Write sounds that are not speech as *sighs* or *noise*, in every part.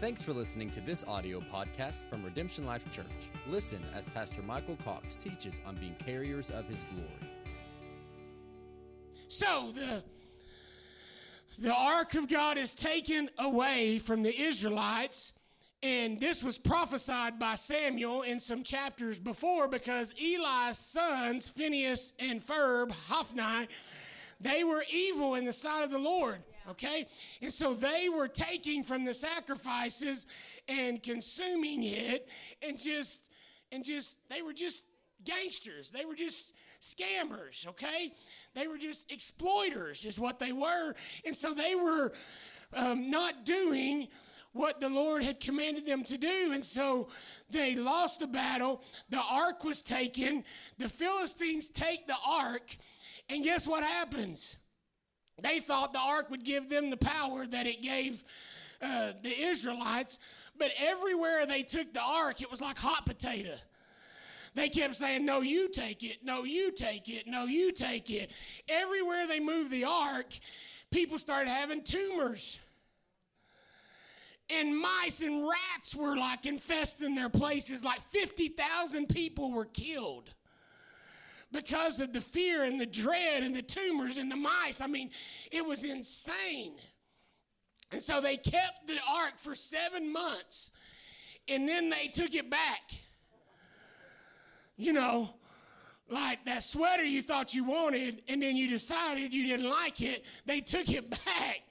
Thanks for listening to this audio podcast from Redemption Life Church. Listen as Pastor Michael Cox teaches on being carriers of his glory. So the the ark of God is taken away from the Israelites, and this was prophesied by Samuel in some chapters before because Eli's sons, Phineas and Ferb, Hophni, they were evil in the sight of the Lord. Okay? And so they were taking from the sacrifices and consuming it and just and just they were just gangsters. They were just scammers, okay? They were just exploiters, is what they were. And so they were um, not doing what the Lord had commanded them to do. And so they lost the battle. The ark was taken. The Philistines take the ark. And guess what happens? They thought the ark would give them the power that it gave uh, the Israelites. But everywhere they took the ark, it was like hot potato. They kept saying, No, you take it. No, you take it. No, you take it. Everywhere they moved the ark, people started having tumors. And mice and rats were like infesting their places. Like 50,000 people were killed because of the fear and the dread and the tumors and the mice. I mean, it was insane. And so they kept the ark for seven months and then they took it back you know, like that sweater you thought you wanted and then you decided you didn't like it, they took it *laughs* back.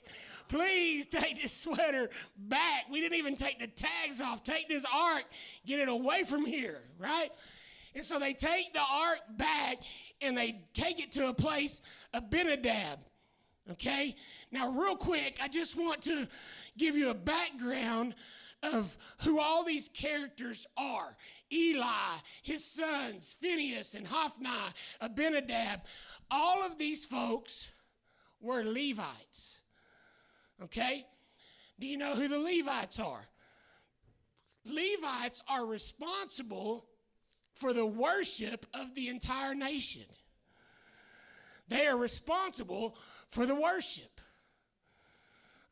Please take this sweater back. We didn't even take the tags off. Take this ark, get it away from here, right? And so they take the ark back and they take it to a place, Abinadab. Okay? Now, real quick, I just want to give you a background of who all these characters are Eli, his sons, Phineas and Hophni, Abinadab. All of these folks were Levites. Okay? Do you know who the Levites are? Levites are responsible for the worship of the entire nation. They are responsible for the worship.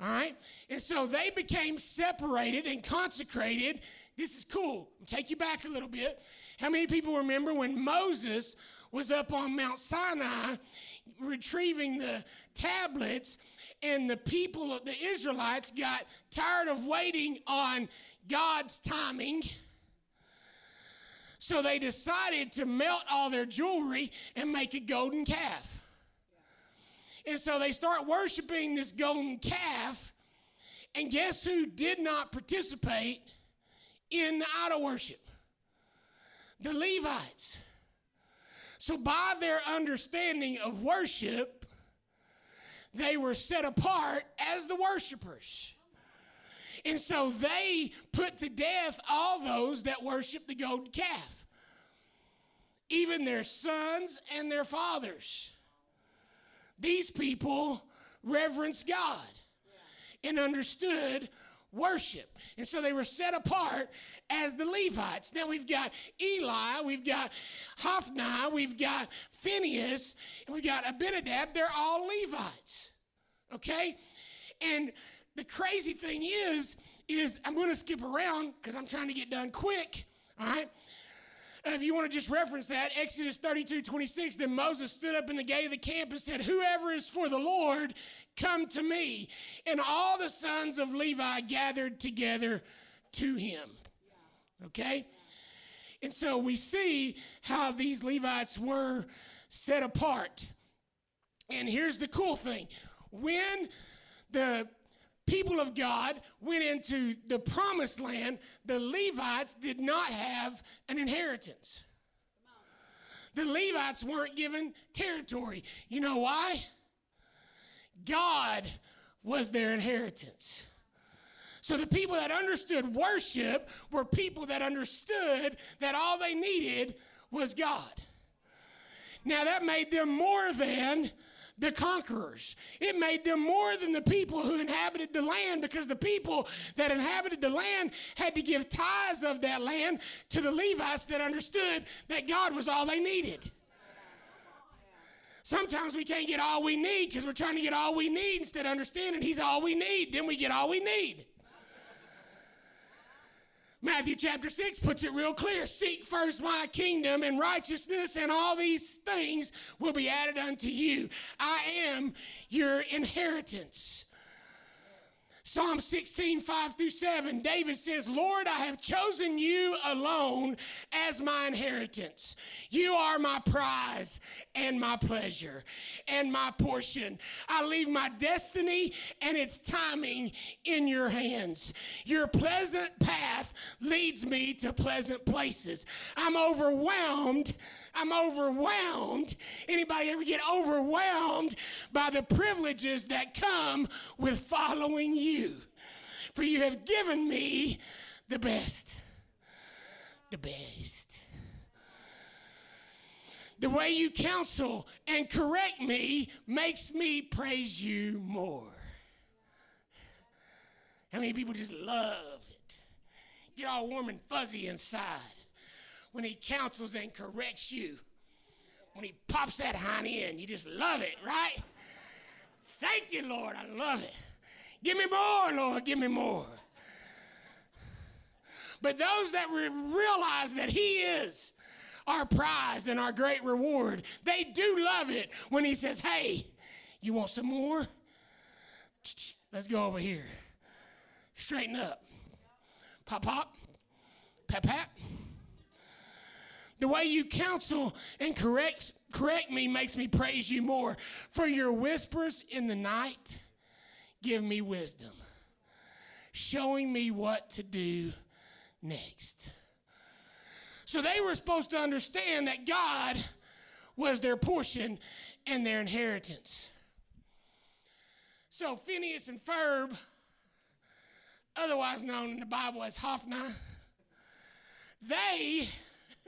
All right? And so they became separated and consecrated. This is cool. I'll take you back a little bit. How many people remember when Moses was up on Mount Sinai retrieving the tablets and the people, of the Israelites, got tired of waiting on God's timing? So they decided to melt all their jewelry and make a golden calf. And so they start worshiping this golden calf. And guess who did not participate in the idol worship? The Levites. So, by their understanding of worship, they were set apart as the worshipers. And so they put to death all those that worship the golden calf, even their sons and their fathers. These people reverenced God and understood worship. And so they were set apart as the Levites. Now we've got Eli, we've got Hophni, we've got Phineas, and we've got Abinadab. They're all Levites. Okay? And the crazy thing is, is I'm going to skip around because I'm trying to get done quick. All right? If you want to just reference that, Exodus 32 26, then Moses stood up in the gate of the camp and said, Whoever is for the Lord, come to me. And all the sons of Levi gathered together to him. Okay? And so we see how these Levites were set apart. And here's the cool thing when the people of God went into the promised land, the Levites did not have an inheritance. The Levites weren't given territory. You know why? God was their inheritance. So the people that understood worship were people that understood that all they needed was God. Now that made them more than the conquerors. It made them more than the people who inhabited the land because the people that inhabited the land had to give tithes of that land to the Levites that understood that God was all they needed. Sometimes we can't get all we need because we're trying to get all we need instead of understanding He's all we need. Then we get all we need. Matthew chapter 6 puts it real clear Seek first my kingdom and righteousness, and all these things will be added unto you. I am your inheritance. Psalm 16, 5 through 7, David says, Lord, I have chosen you alone as my inheritance. You are my prize and my pleasure and my portion. I leave my destiny and its timing in your hands. Your pleasant path leads me to pleasant places. I'm overwhelmed I'm overwhelmed. Anybody ever get overwhelmed by the privileges that come with following you? For you have given me the best. The best. The way you counsel and correct me makes me praise you more. How many people just love it? Get all warm and fuzzy inside when he counsels and corrects you. When he pops that honey in, you just love it, right? Thank you, Lord. I love it. Give me more, Lord. Give me more. But those that realize that He is our prize and our great reward, they do love it when He says, Hey, you want some more? Let's go over here. Straighten up. Pop, pop. Pap, pap. The way you counsel and correct, correct me makes me praise you more. For your whispers in the night give me wisdom, showing me what to do next. So they were supposed to understand that God was their portion and their inheritance. So Phineas and Ferb, otherwise known in the Bible as Hophni, they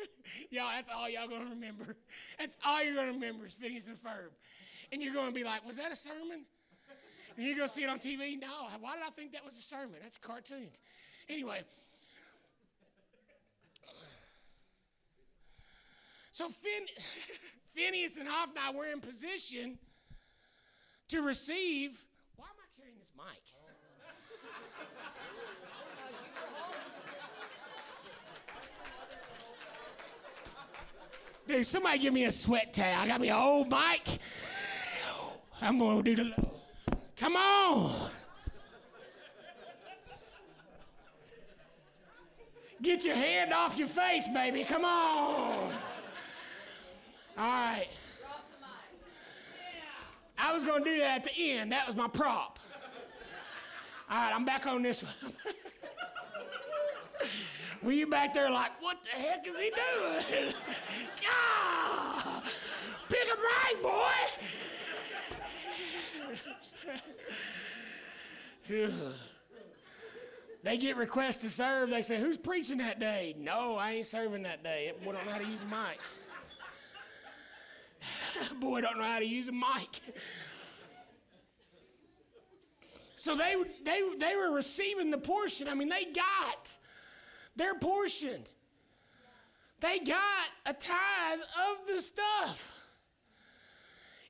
*laughs* y'all, that's all y'all gonna remember. That's all you're gonna remember is Phineas and Ferb. And you're gonna be like, was that a sermon? And you're gonna see it on TV? No. Why did I think that was a sermon? That's cartoons. Anyway. So Phin- *laughs* Phineas and Hophni were in position to receive. Why am I carrying this mic? Dude, somebody give me a sweat towel. I got me an old mic. I'm going to do the. Come on. Get your hand off your face, baby. Come on. All right. I was going to do that at the end. That was my prop. All right, I'm back on this one. *laughs* Were you back there like, what the heck is he doing? *laughs* pick him right, boy. *sighs* they get requests to serve. They say, who's preaching that day? No, I ain't serving that day. Boy don't know how to use a mic. *sighs* boy don't know how to use a mic. So they, they, they were receiving the portion. I mean, they got they're portioned. They got a tithe of the stuff.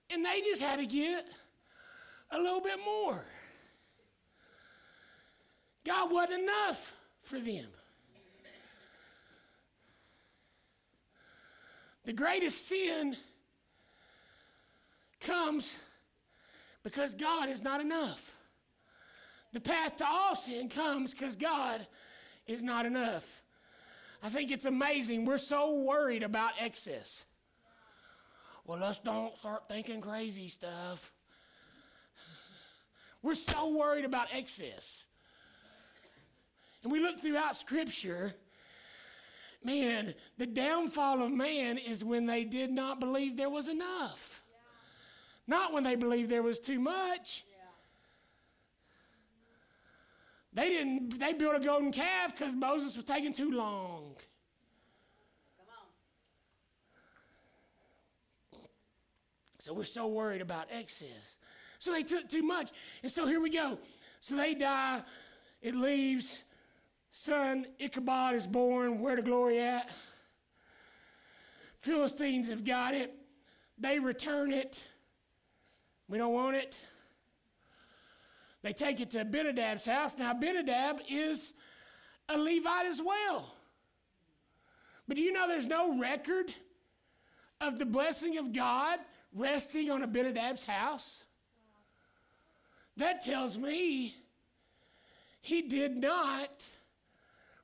And they just had to get a little bit more. God wasn't enough for them. The greatest sin comes because God is not enough. The path to all sin comes because God is not enough. I think it's amazing. We're so worried about excess. Well, let's don't start thinking crazy stuff. We're so worried about excess. And we look throughout Scripture, man, the downfall of man is when they did not believe there was enough, yeah. not when they believed there was too much. They didn't, they built a golden calf because Moses was taking too long. So we're so worried about excess. So they took too much. And so here we go. So they die. It leaves. Son Ichabod is born. Where the glory at? Philistines have got it. They return it. We don't want it. They take it to Abinadab's house. Now, Abinadab is a Levite as well. But do you know there's no record of the blessing of God resting on Abinadab's house? That tells me he did not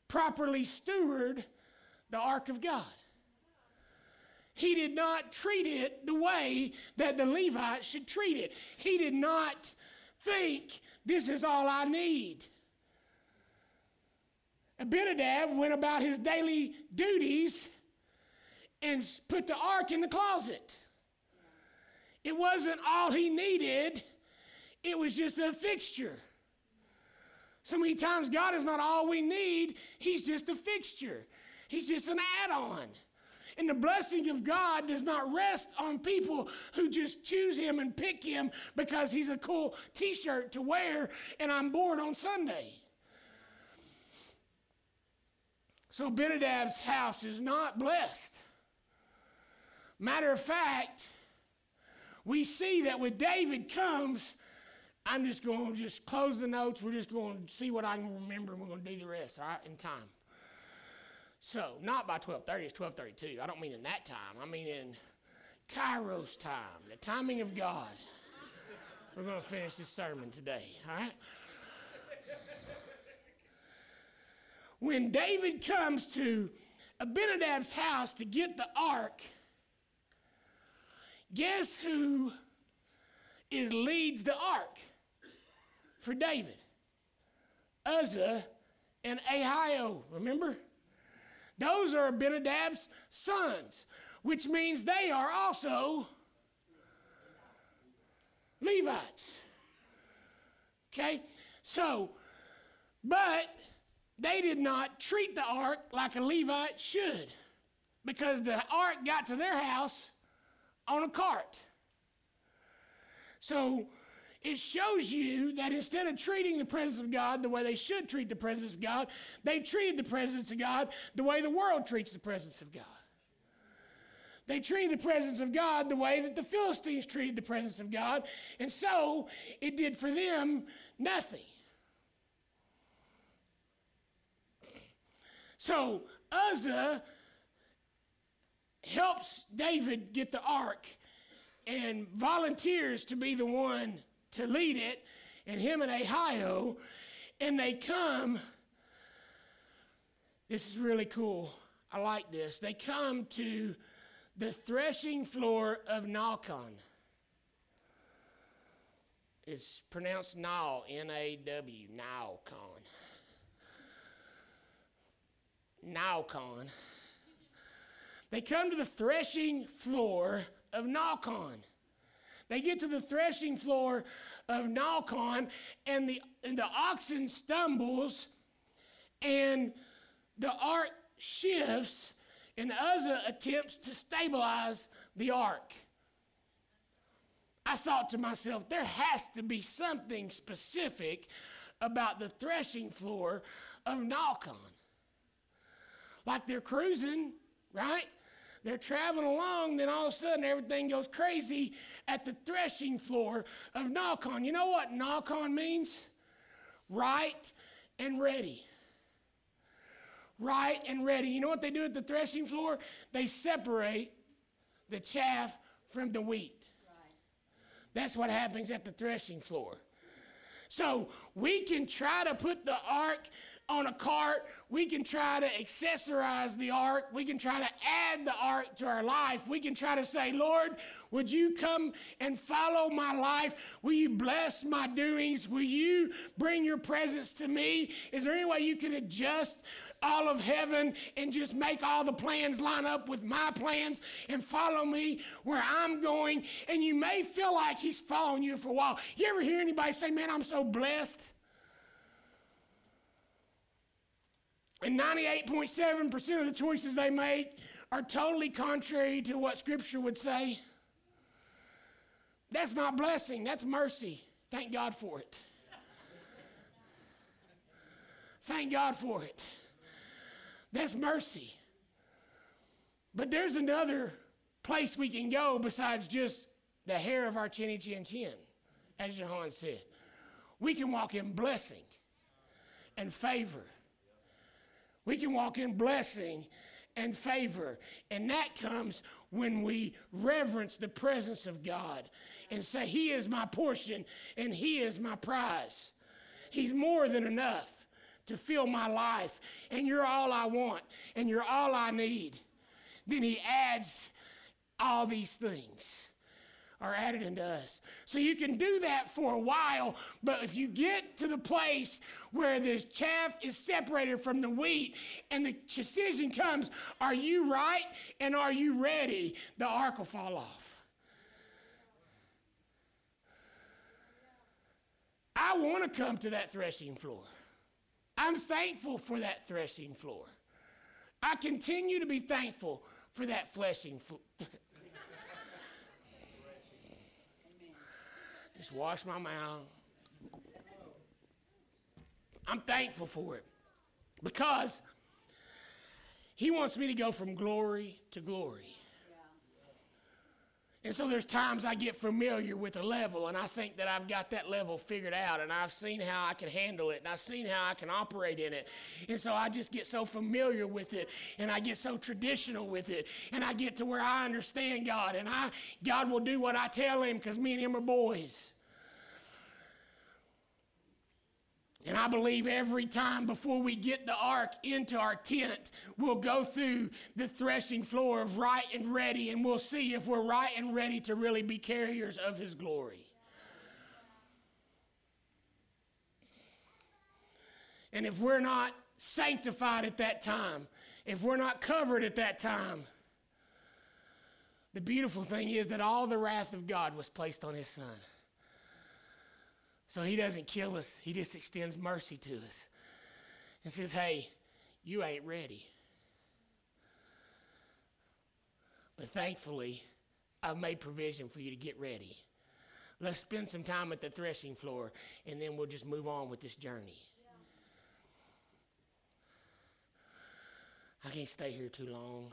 properly steward the ark of God. He did not treat it the way that the Levite should treat it. He did not think, this is all I need. Abinadab went about his daily duties and put the ark in the closet. It wasn't all he needed, it was just a fixture. So many times, God is not all we need, He's just a fixture, He's just an add on. And the blessing of God does not rest on people who just choose Him and pick Him because He's a cool t shirt to wear and I'm bored on Sunday. So Benadab's house is not blessed. Matter of fact, we see that when David comes, I'm just going to just close the notes. We're just going to see what I can remember, and we're going to do the rest, all right, in time. So, not by 12:30, it's 12:32. I don't mean in that time. I mean in Kairos time, the timing of God. We're going to finish this sermon today, all right? When David comes to Abinadab's house to get the ark, guess who is leads the ark for David? Uzzah and Ahio, remember? Those are Abinadab's sons, which means they are also Levites. Okay? So, but they did not treat the ark like a Levite should because the ark got to their house on a cart. So it shows you that instead of treating the presence of God the way they should treat the presence of God, they treated the presence of God the way the world treats the presence of God. They treated the presence of God the way that the Philistines treated the presence of God, and so it did for them nothing. So Uzzah helps David get the ark and volunteers to be the one to lead it, and him and Ahio, and they come. This is really cool. I like this. They come to the threshing floor of Nacon. It's pronounced Naw, N A W, Nacon. Nacon. They come to the threshing floor of Nacon. They get to the threshing floor of Nacon, and the, and the oxen stumbles, and the ark shifts, and Uzzah attempts to stabilize the ark. I thought to myself, there has to be something specific about the threshing floor of Nacon. Like they're cruising, right? They're traveling along, then all of a sudden everything goes crazy at the threshing floor of Nacon. You know what Nacon means? Right and ready. Right and ready. You know what they do at the threshing floor? They separate the chaff from the wheat. That's what happens at the threshing floor. So we can try to put the ark on a cart. We can try to accessorize the ark. We can try to add the ark to our life. We can try to say, Lord, would you come and follow my life? Will you bless my doings? Will you bring your presence to me? Is there any way you can adjust all of heaven and just make all the plans line up with my plans and follow me where I'm going? And you may feel like he's following you for a while. You ever hear anybody say, Man, I'm so blessed? And 98.7% of the choices they make are totally contrary to what Scripture would say. That's not blessing, that's mercy. Thank God for it. Thank God for it. That's mercy. But there's another place we can go besides just the hair of our chinny chin chin, as Johan said. We can walk in blessing and favor We can walk in blessing and favor. And that comes when we reverence the presence of God and say, He is my portion and He is my prize. He's more than enough to fill my life, and you're all I want, and you're all I need. Then He adds all these things are added into us. So you can do that for a while, but if you get to the place where the chaff is separated from the wheat and the decision comes, are you right and are you ready? The ark will fall off. I want to come to that threshing floor. I'm thankful for that threshing floor. I continue to be thankful for that fleshing Just wash my mouth. I'm thankful for it because He wants me to go from glory to glory. And so there's times I get familiar with a level and I think that I've got that level figured out and I've seen how I can handle it and I've seen how I can operate in it. And so I just get so familiar with it and I get so traditional with it and I get to where I understand God and I God will do what I tell him because me and him are boys. And I believe every time before we get the ark into our tent, we'll go through the threshing floor of right and ready, and we'll see if we're right and ready to really be carriers of His glory. And if we're not sanctified at that time, if we're not covered at that time, the beautiful thing is that all the wrath of God was placed on His Son. So he doesn't kill us, he just extends mercy to us and says, Hey, you ain't ready. But thankfully, I've made provision for you to get ready. Let's spend some time at the threshing floor and then we'll just move on with this journey. I can't stay here too long.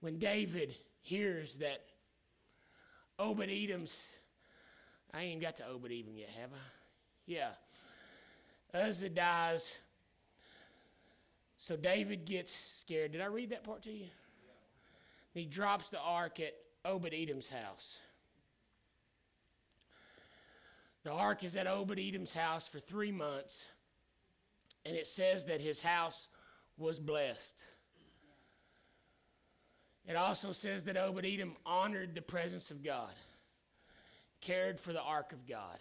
When David hears that Obed Edom's, I ain't got to Obed Edom yet, have I? Yeah. Uzzah dies. So David gets scared. Did I read that part to you? He drops the ark at Obed Edom's house. The ark is at Obed Edom's house for three months, and it says that his house was blessed. It also says that Edom honored the presence of God, cared for the ark of God,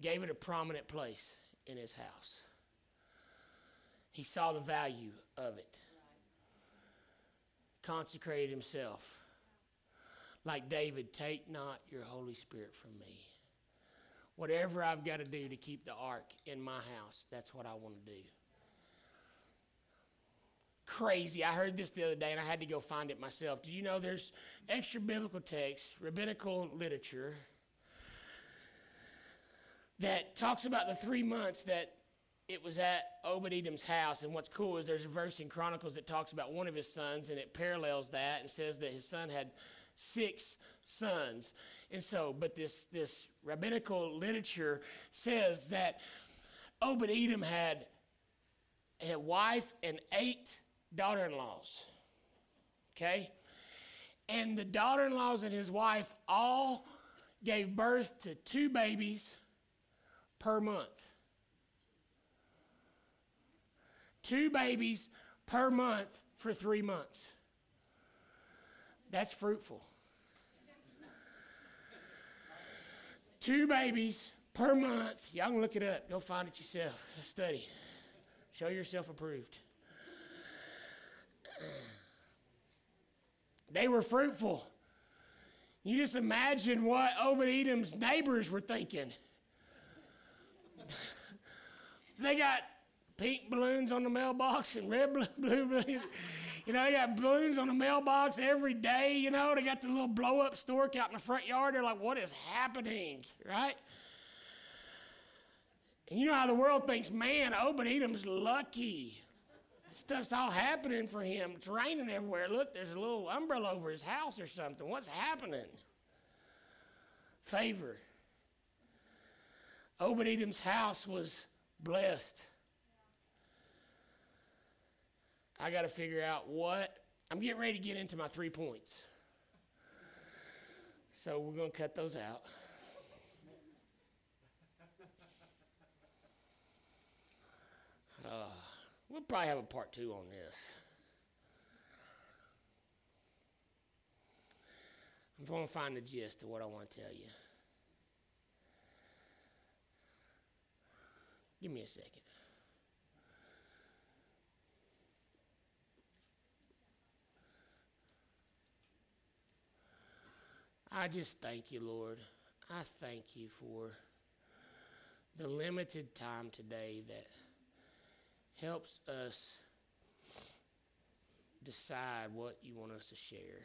gave it a prominent place in his house. He saw the value of it, consecrated himself. Like David, take not your Holy Spirit from me. Whatever I've got to do to keep the ark in my house, that's what I want to do crazy. I heard this the other day and I had to go find it myself. Do you know there's extra biblical texts, rabbinical literature that talks about the three months that it was at Obed Edom's house. And what's cool is there's a verse in Chronicles that talks about one of his sons and it parallels that and says that his son had six sons. And so, but this, this rabbinical literature says that Obed Edom had a wife and eight daughter in laws. Okay? And the daughter in laws and his wife all gave birth to two babies per month. Two babies per month for three months. That's fruitful. Two babies per month. Y'all can look it up. Go find it yourself. Study. Show yourself approved. They were fruitful. You just imagine what Obed Edom's neighbors were thinking. they got pink balloons on the mailbox and red blue, *laughs* blue balloons. You know, they got balloons on the mailbox every day. You know, they got the little blow up stork out in the front yard. They're like, what is happening? Right? And you know how the world thinks, man, Obed Edom's lucky. Stuff's all happening for him. It's raining everywhere. Look, there's a little umbrella over his house or something. What's happening? Favor. Obed Edom's house was blessed. I got to figure out what. I'm getting ready to get into my three points. So we're going to cut those out. We'll probably have a part two on this. I'm going to find the gist of what I want to tell you. Give me a second. I just thank you, Lord. I thank you for the limited time today that helps us decide what you want us to share.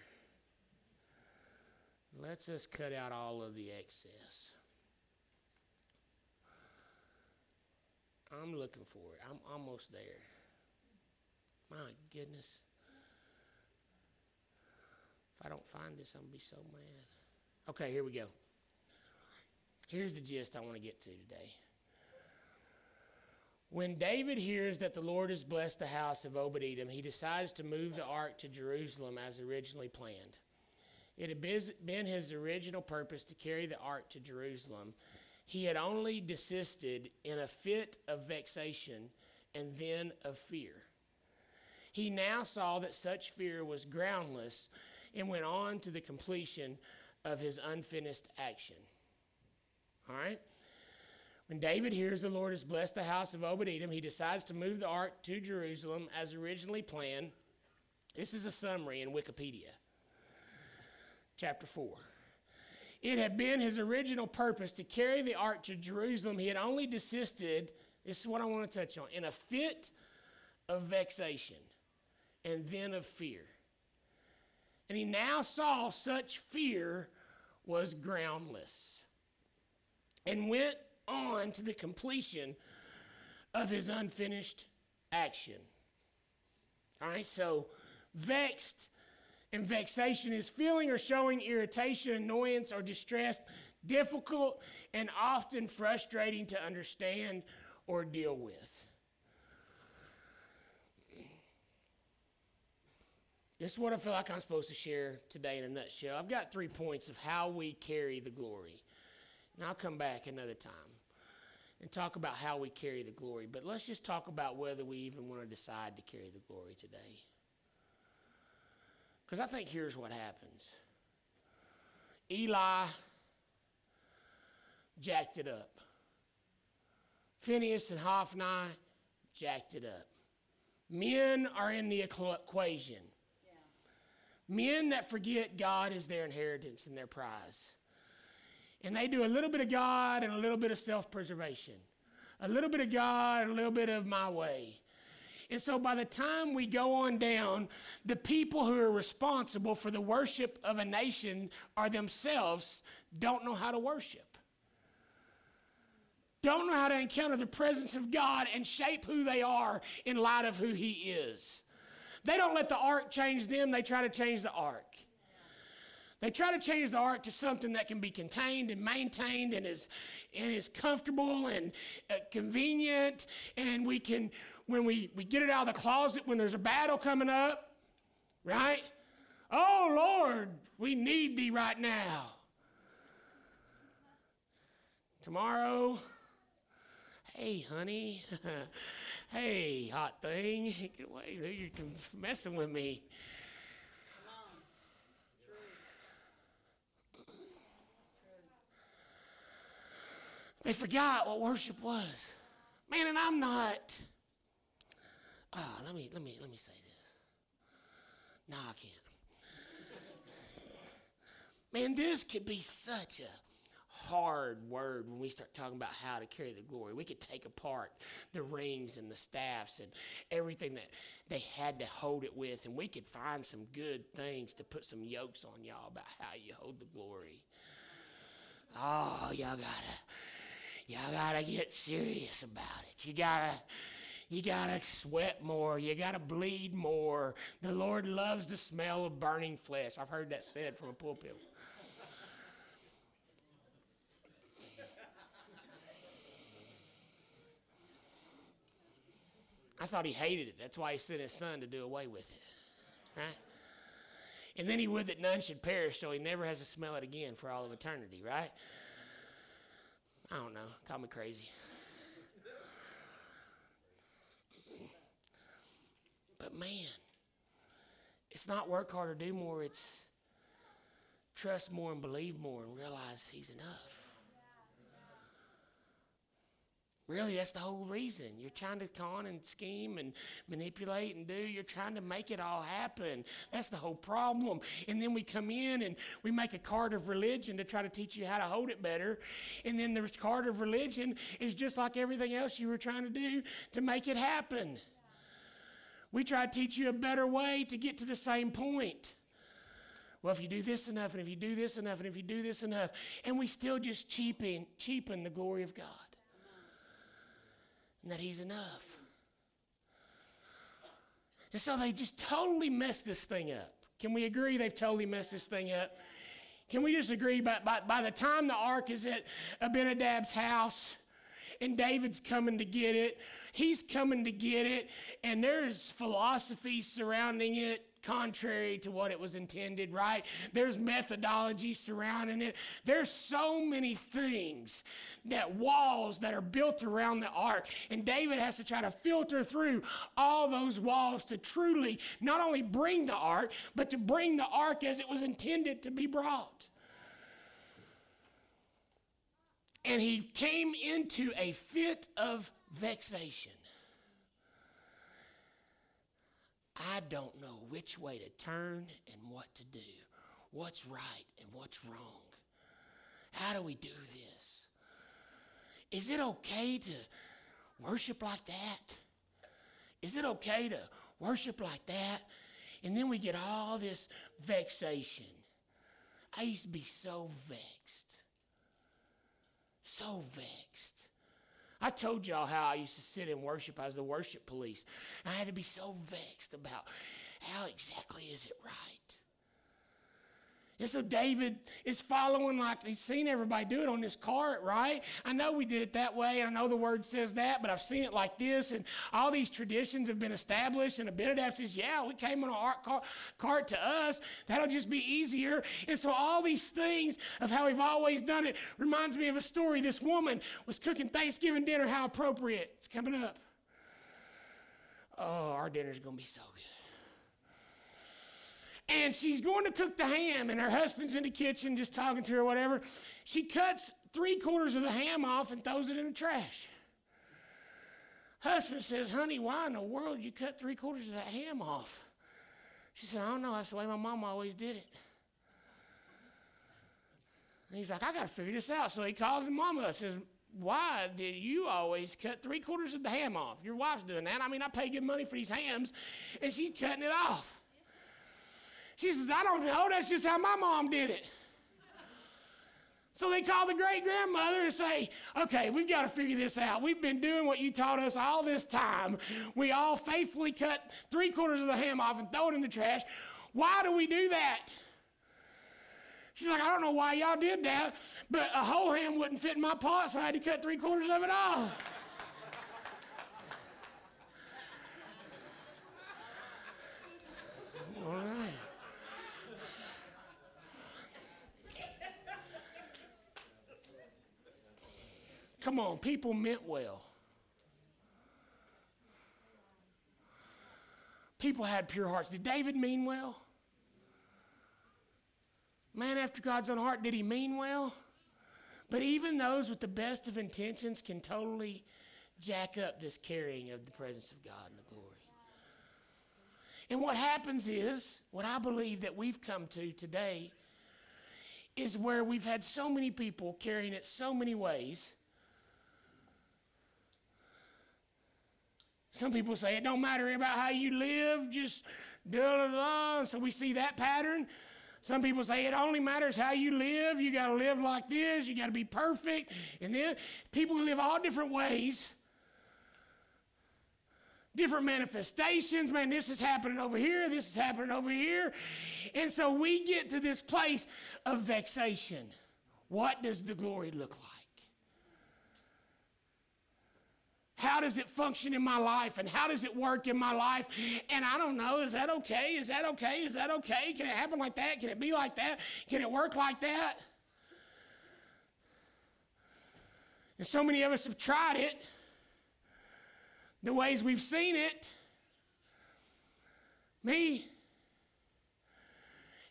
Let's us cut out all of the excess. I'm looking for it. I'm almost there. My goodness. If I don't find this, I'm going to be so mad. Okay, here we go. Here's the gist I want to get to today. When David hears that the Lord has blessed the house of Obed Edom, he decides to move the ark to Jerusalem as originally planned. It had been his original purpose to carry the ark to Jerusalem. He had only desisted in a fit of vexation and then of fear. He now saw that such fear was groundless and went on to the completion of his unfinished action. All right? When David hears the Lord has blessed the house of Obed Edom, he decides to move the ark to Jerusalem as originally planned. This is a summary in Wikipedia chapter 4. It had been his original purpose to carry the ark to Jerusalem. He had only desisted, this is what I want to touch on, in a fit of vexation and then of fear. And he now saw such fear was groundless and went on to the completion of his unfinished action. All right, so vexed and vexation is feeling or showing irritation, annoyance, or distress, difficult and often frustrating to understand or deal with. This is what I feel like I'm supposed to share today in a nutshell. I've got three points of how we carry the glory. And I'll come back another time and talk about how we carry the glory. But let's just talk about whether we even want to decide to carry the glory today. Because I think here's what happens Eli jacked it up, Phineas and Hophni jacked it up. Men are in the equation. Men that forget God is their inheritance and their prize. And they do a little bit of God and a little bit of self preservation, a little bit of God and a little bit of my way. And so by the time we go on down, the people who are responsible for the worship of a nation are themselves don't know how to worship. Don't know how to encounter the presence of God and shape who they are in light of who He is. They don't let the ark change them, they try to change the ark. They try to change the ark to something that can be contained and maintained and is, and is comfortable and uh, convenient, and we can when we, we get it out of the closet when there's a battle coming up, right? Oh, Lord, we need thee right now. Tomorrow, hey, honey. *laughs* hey, hot thing. *laughs* Get away. You're messing with me. They forgot what worship was. Man, and I'm not. Ah, let me let me let me say this. No, I can't. Man, this could be such a hard word when we start talking about how to carry the glory. We could take apart the rings and the staffs and everything that they had to hold it with, and we could find some good things to put some yokes on y'all about how you hold the glory. Oh, y'all gotta, y'all gotta get serious about it. You gotta, you gotta sweat more. You gotta bleed more. The Lord loves the smell of burning flesh. I've heard that said from a pulpit. I thought he hated it. That's why he sent his son to do away with it. Right? And then he would that none should perish, so he never has to smell it again for all of eternity, right? I don't know. Call me crazy. But man, it's not work harder, do more. It's trust more and believe more and realize He's enough. Really, that's the whole reason. You're trying to con and scheme and manipulate and do. You're trying to make it all happen. That's the whole problem. And then we come in and we make a card of religion to try to teach you how to hold it better. And then the card of religion is just like everything else you were trying to do to make it happen. We try to teach you a better way to get to the same point. Well, if you do this enough, and if you do this enough, and if you do this enough, and we still just cheapen, cheapen the glory of God. And that He's enough. And so they just totally messed this thing up. Can we agree they've totally messed this thing up? Can we just agree by, by, by the time the ark is at Abinadab's house and David's coming to get it, he's coming to get it, and there's philosophy surrounding it contrary to what it was intended, right? There's methodology surrounding it. There's so many things that walls that are built around the ark. And David has to try to filter through all those walls to truly not only bring the ark, but to bring the ark as it was intended to be brought. And he came into a fit of vexation. I don't know which way to turn and what to do, what's right and what's wrong. How do we do this? Is it okay to worship like that? Is it okay to worship like that? And then we get all this vexation. I used to be so vexed. So vexed. I told y'all how I used to sit in worship. I was the worship police. I had to be so vexed about how exactly is it right? And so David is following like he's seen everybody do it on this cart, right? I know we did it that way. I know the word says that, but I've seen it like this, and all these traditions have been established. And Abinadab says, "Yeah, we came on a cart, cart to us. That'll just be easier." And so all these things of how we've always done it reminds me of a story. This woman was cooking Thanksgiving dinner. How appropriate! It's coming up. Oh, our dinner's gonna be so good and she's going to cook the ham, and her husband's in the kitchen just talking to her, whatever. She cuts three quarters of the ham off and throws it in the trash. Husband says, Honey, why in the world you cut three quarters of that ham off? She said, I don't know. That's the way my mom always did it. And he's like, I got to figure this out. So he calls his mama and says, Why did you always cut three quarters of the ham off? Your wife's doing that. I mean, I pay good money for these hams, and she's cutting it off. She says, I don't know. That's just how my mom did it. So they call the great grandmother and say, Okay, we've got to figure this out. We've been doing what you taught us all this time. We all faithfully cut three quarters of the ham off and throw it in the trash. Why do we do that? She's like, I don't know why y'all did that, but a whole ham wouldn't fit in my pot, so I had to cut three quarters of it off. all right. Come on, people meant well. People had pure hearts. Did David mean well? Man after God's own heart, did he mean well? But even those with the best of intentions can totally jack up this carrying of the presence of God and the glory. And what happens is, what I believe that we've come to today is where we've had so many people carrying it so many ways Some people say it don't matter about how you live, just da da da. So we see that pattern. Some people say it only matters how you live. You got to live like this. You got to be perfect. And then people live all different ways, different manifestations. Man, this is happening over here. This is happening over here. And so we get to this place of vexation. What does the glory look like? How does it function in my life and how does it work in my life? And I don't know, is that okay? Is that okay? Is that okay? Can it happen like that? Can it be like that? Can it work like that? And so many of us have tried it the ways we've seen it. Me.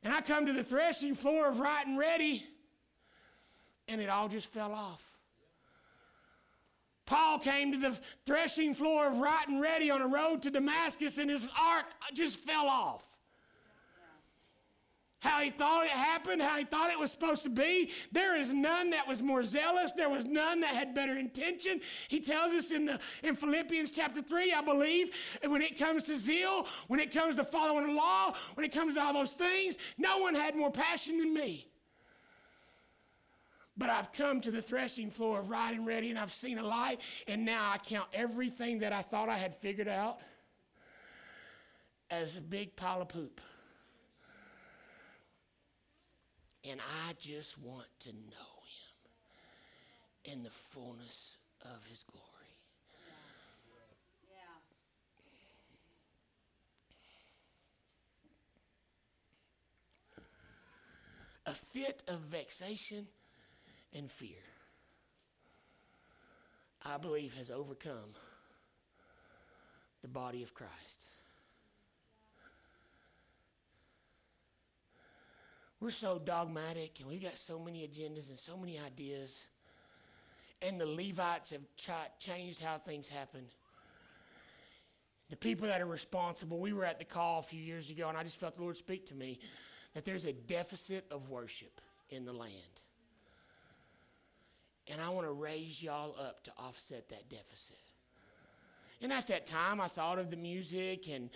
And I come to the threshing floor of right and ready, and it all just fell off. Paul came to the threshing floor of right and ready on a road to Damascus, and his ark just fell off how he thought it happened, how he thought it was supposed to be. There is none that was more zealous. There was none that had better intention. He tells us in the in Philippians chapter 3, I believe, when it comes to zeal, when it comes to following the law, when it comes to all those things, no one had more passion than me. But I've come to the threshing floor of right and ready, and I've seen a light, and now I count everything that I thought I had figured out as a big pile of poop. And I just want to know him in the fullness of his glory. A fit of vexation and fear, I believe, has overcome the body of Christ. We're so dogmatic and we've got so many agendas and so many ideas. And the Levites have ch- changed how things happen. The people that are responsible, we were at the call a few years ago, and I just felt the Lord speak to me that there's a deficit of worship in the land. And I want to raise y'all up to offset that deficit. And at that time, I thought of the music and,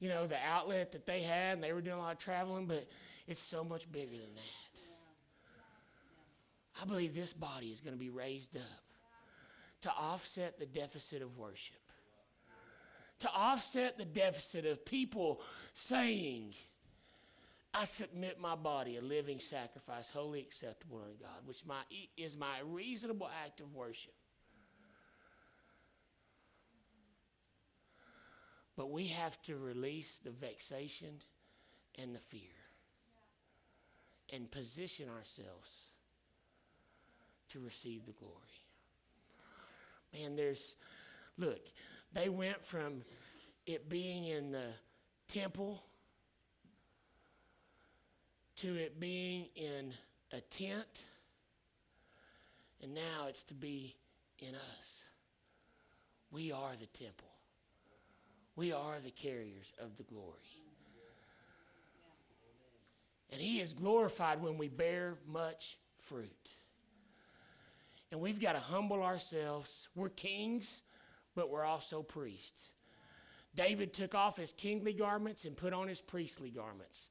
you know, the outlet that they had, and they were doing a lot of traveling, but it's so much bigger than that. I believe this body is going to be raised up to offset the deficit of worship, to offset the deficit of people saying, I submit my body a living sacrifice, holy acceptable unto God, which my, is my reasonable act of worship. But we have to release the vexation and the fear and position ourselves to receive the glory. Man, there's, look, they went from it being in the temple to it being in a tent, and now it's to be in us. We are the temple, we are the carriers of the glory. And He is glorified when we bear much fruit. And we've got to humble ourselves. We're kings, but we're also priests. David took off his kingly garments and put on his priestly garments.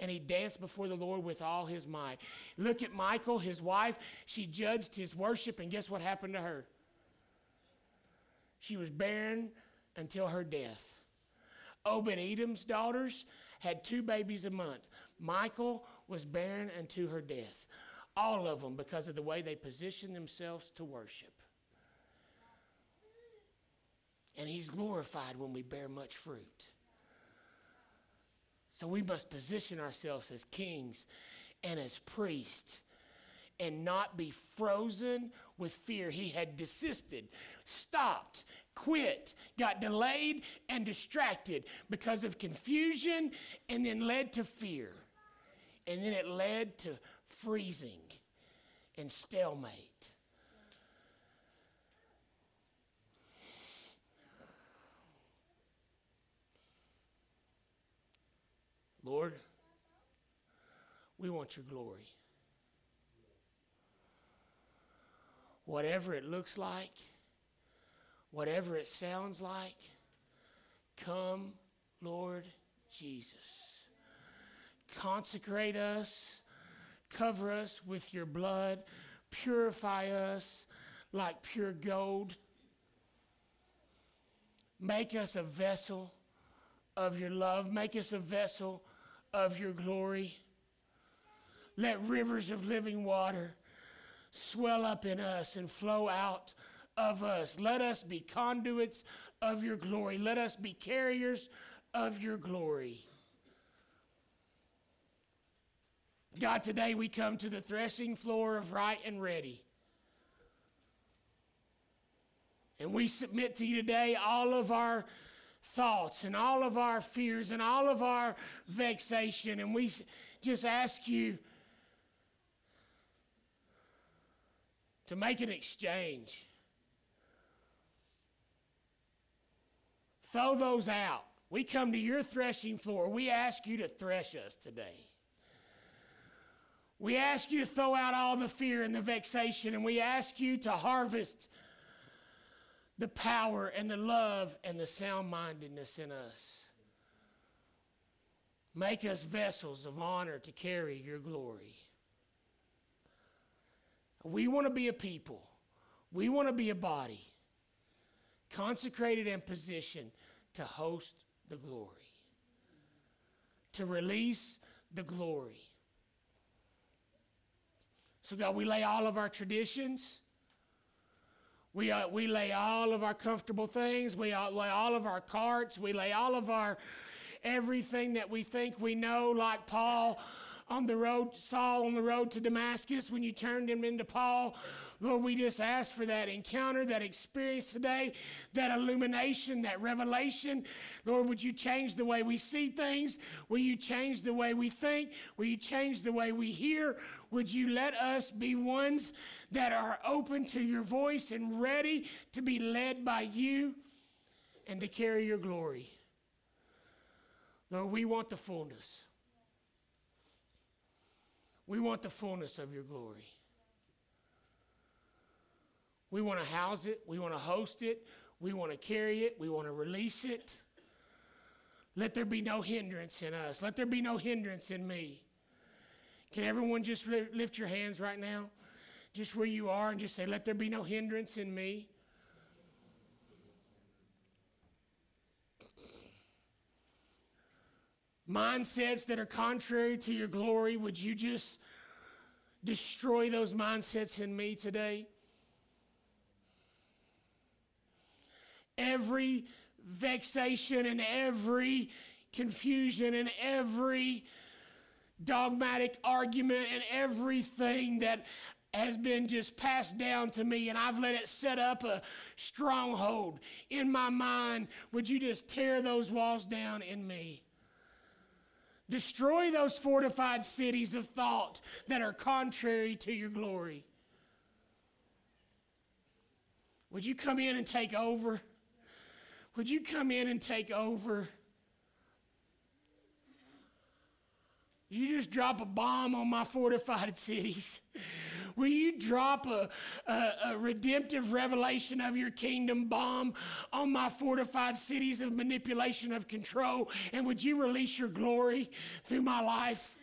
And he danced before the Lord with all his might. Look at Michal, his wife. She judged his worship, and guess what happened to her? She was barren until her death. Obed Edom's daughters had two babies a month. Michal was barren until her death. All of them because of the way they positioned themselves to worship. And he's glorified when we bear much fruit. So we must position ourselves as kings and as priests and not be frozen with fear. He had desisted, stopped, quit, got delayed, and distracted because of confusion and then led to fear. And then it led to freezing and stalemate. Lord, we want your glory. Whatever it looks like, whatever it sounds like, come, Lord Jesus. Consecrate us, cover us with your blood, purify us like pure gold. Make us a vessel of your love, make us a vessel of your glory. Let rivers of living water swell up in us and flow out of us. Let us be conduits of your glory. Let us be carriers of your glory. God, today we come to the threshing floor of right and ready. And we submit to you today all of our thoughts and all of our fears and all of our vexation. And we just ask you to make an exchange. Throw those out. We come to your threshing floor. We ask you to thresh us today. We ask you to throw out all the fear and the vexation, and we ask you to harvest the power and the love and the sound mindedness in us. Make us vessels of honor to carry your glory. We want to be a people, we want to be a body consecrated and positioned to host the glory, to release the glory. So, God, we lay all of our traditions. We, uh, we lay all of our comfortable things. We uh, lay all of our carts. We lay all of our everything that we think we know, like Paul on the road, Saul on the road to Damascus when you turned him into Paul. Lord, we just ask for that encounter, that experience today, that illumination, that revelation. Lord, would you change the way we see things? Will you change the way we think? Will you change the way we hear? Would you let us be ones that are open to your voice and ready to be led by you and to carry your glory? Lord, we want the fullness. We want the fullness of your glory. We want to house it. We want to host it. We want to carry it. We want to release it. Let there be no hindrance in us. Let there be no hindrance in me. Can everyone just lift your hands right now? Just where you are and just say, Let there be no hindrance in me. mindsets that are contrary to your glory, would you just destroy those mindsets in me today? Every vexation and every confusion and every dogmatic argument and everything that has been just passed down to me, and I've let it set up a stronghold in my mind. Would you just tear those walls down in me? Destroy those fortified cities of thought that are contrary to your glory. Would you come in and take over? Would you come in and take over? You just drop a bomb on my fortified *laughs* cities. Will you drop a, a, a, redemptive revelation of your kingdom bomb on my fortified cities of manipulation of control? And would you release your glory through my life?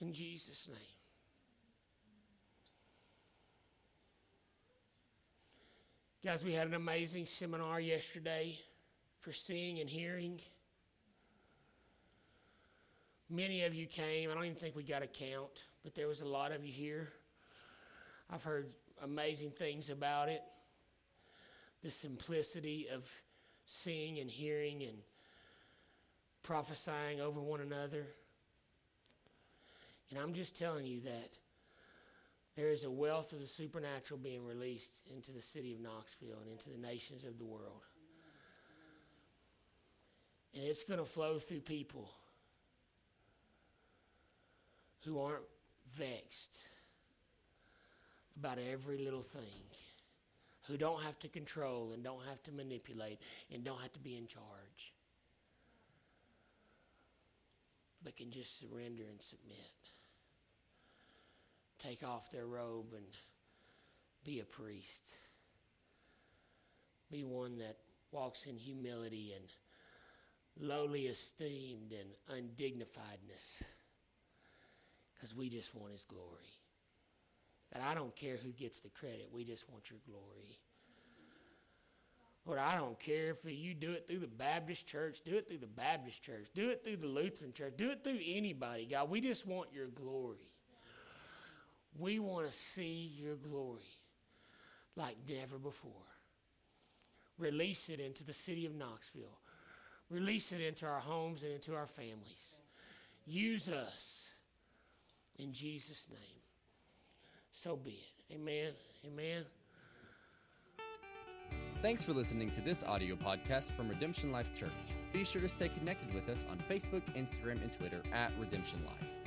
In Jesus' name. Guys, we had an amazing seminar yesterday for seeing and hearing. Many of you came. I don't even think we got a count, but there was a lot of you here. I've heard amazing things about it. The simplicity of seeing and hearing and prophesying over one another. And I'm just telling you that there is a wealth of the supernatural being released into the city of Knoxville and into the nations of the world. And it's going to flow through people who aren't vexed about every little thing, who don't have to control and don't have to manipulate and don't have to be in charge, but can just surrender and submit. Take off their robe and be a priest. Be one that walks in humility and lowly esteemed and undignifiedness because we just want His glory. And I don't care who gets the credit, we just want your glory. Lord, I don't care if you do it through the Baptist church, do it through the Baptist church, do it through the Lutheran church, do it through anybody, God. We just want your glory. We want to see your glory like never before. Release it into the city of Knoxville. Release it into our homes and into our families. Use us in Jesus' name. So be it. Amen. Amen. Thanks for listening to this audio podcast from Redemption Life Church. Be sure to stay connected with us on Facebook, Instagram, and Twitter at Redemption Life.